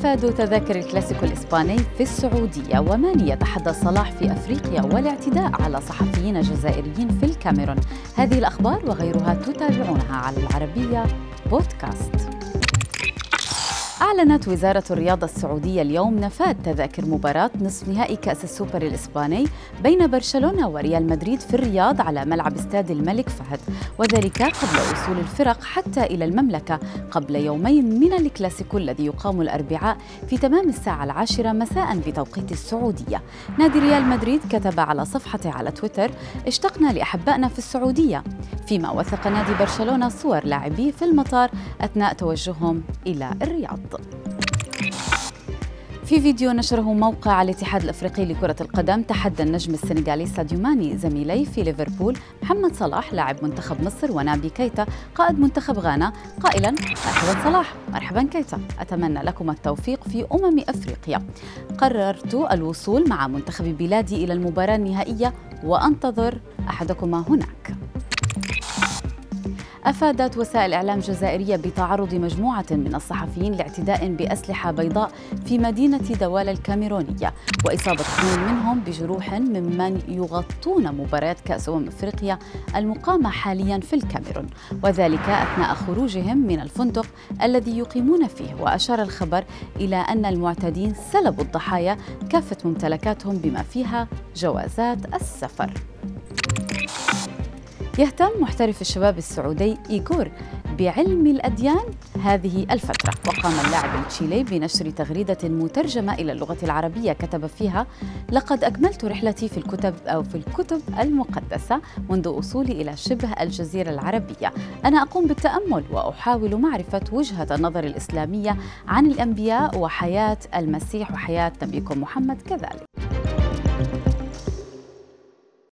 أفادوا تذاكر الكلاسيكو الإسباني في السعودية وماني يتحدى صلاح في أفريقيا والاعتداء على صحفيين جزائريين في الكاميرون. هذه الأخبار وغيرها تتابعونها على العربية بودكاست. أعلنت وزارة الرياضة السعودية اليوم نفاذ تذاكر مباراة نصف نهائي كأس السوبر الإسباني بين برشلونة وريال مدريد في الرياض على ملعب استاد الملك فهد وذلك قبل وصول الفرق حتى إلى المملكة قبل يومين من الكلاسيكو الذي يقام الأربعاء في تمام الساعة العاشرة مساء بتوقيت السعودية. نادي ريال مدريد كتب على صفحته على تويتر اشتقنا لأحبائنا في السعودية فيما وثق نادي برشلونة صور لاعبيه في المطار أثناء توجههم إلى الرياض في فيديو نشره موقع الاتحاد الأفريقي لكرة القدم تحدى النجم السنغالي ساديو ماني زميليه في ليفربول محمد صلاح لاعب منتخب مصر ونابي كيتا قائد منتخب غانا قائلا مرحبا صلاح. مرحبا كيتا. أتمنى لكم التوفيق في أمم أفريقيا. قررت الوصول مع منتخب بلادي إلى المباراة النهائية وأنتظر أحدكما هناك. أفادت وسائل إعلام جزائرية بتعرض مجموعة من الصحفيين لاعتداء بأسلحة بيضاء في مدينة دوالة الكاميرونية وإصابة اثنين منهم بجروح ممن يغطون مباريات كأس أمم أفريقيا المقامة حاليا في الكاميرون وذلك أثناء خروجهم من الفندق الذي يقيمون فيه. وأشار الخبر إلى أن المعتدين سلبوا الضحايا كافة ممتلكاتهم بما فيها جوازات السفر. يهتم محترف الشباب السعودي إيغور بعلم الأديان هذه الفترة. وقام اللاعب التشيلي بنشر تغريدة مترجمة إلى اللغة العربية كتب فيها لقد أكملت رحلتي في الكتب أو في الكتب المقدسة منذ وصولي إلى شبه الجزيرة العربية. أنا أقوم بالتأمل وأحاول معرفة وجهة النظر الإسلامية عن الأنبياء وحياة المسيح وحياة نبيكم محمد كذلك.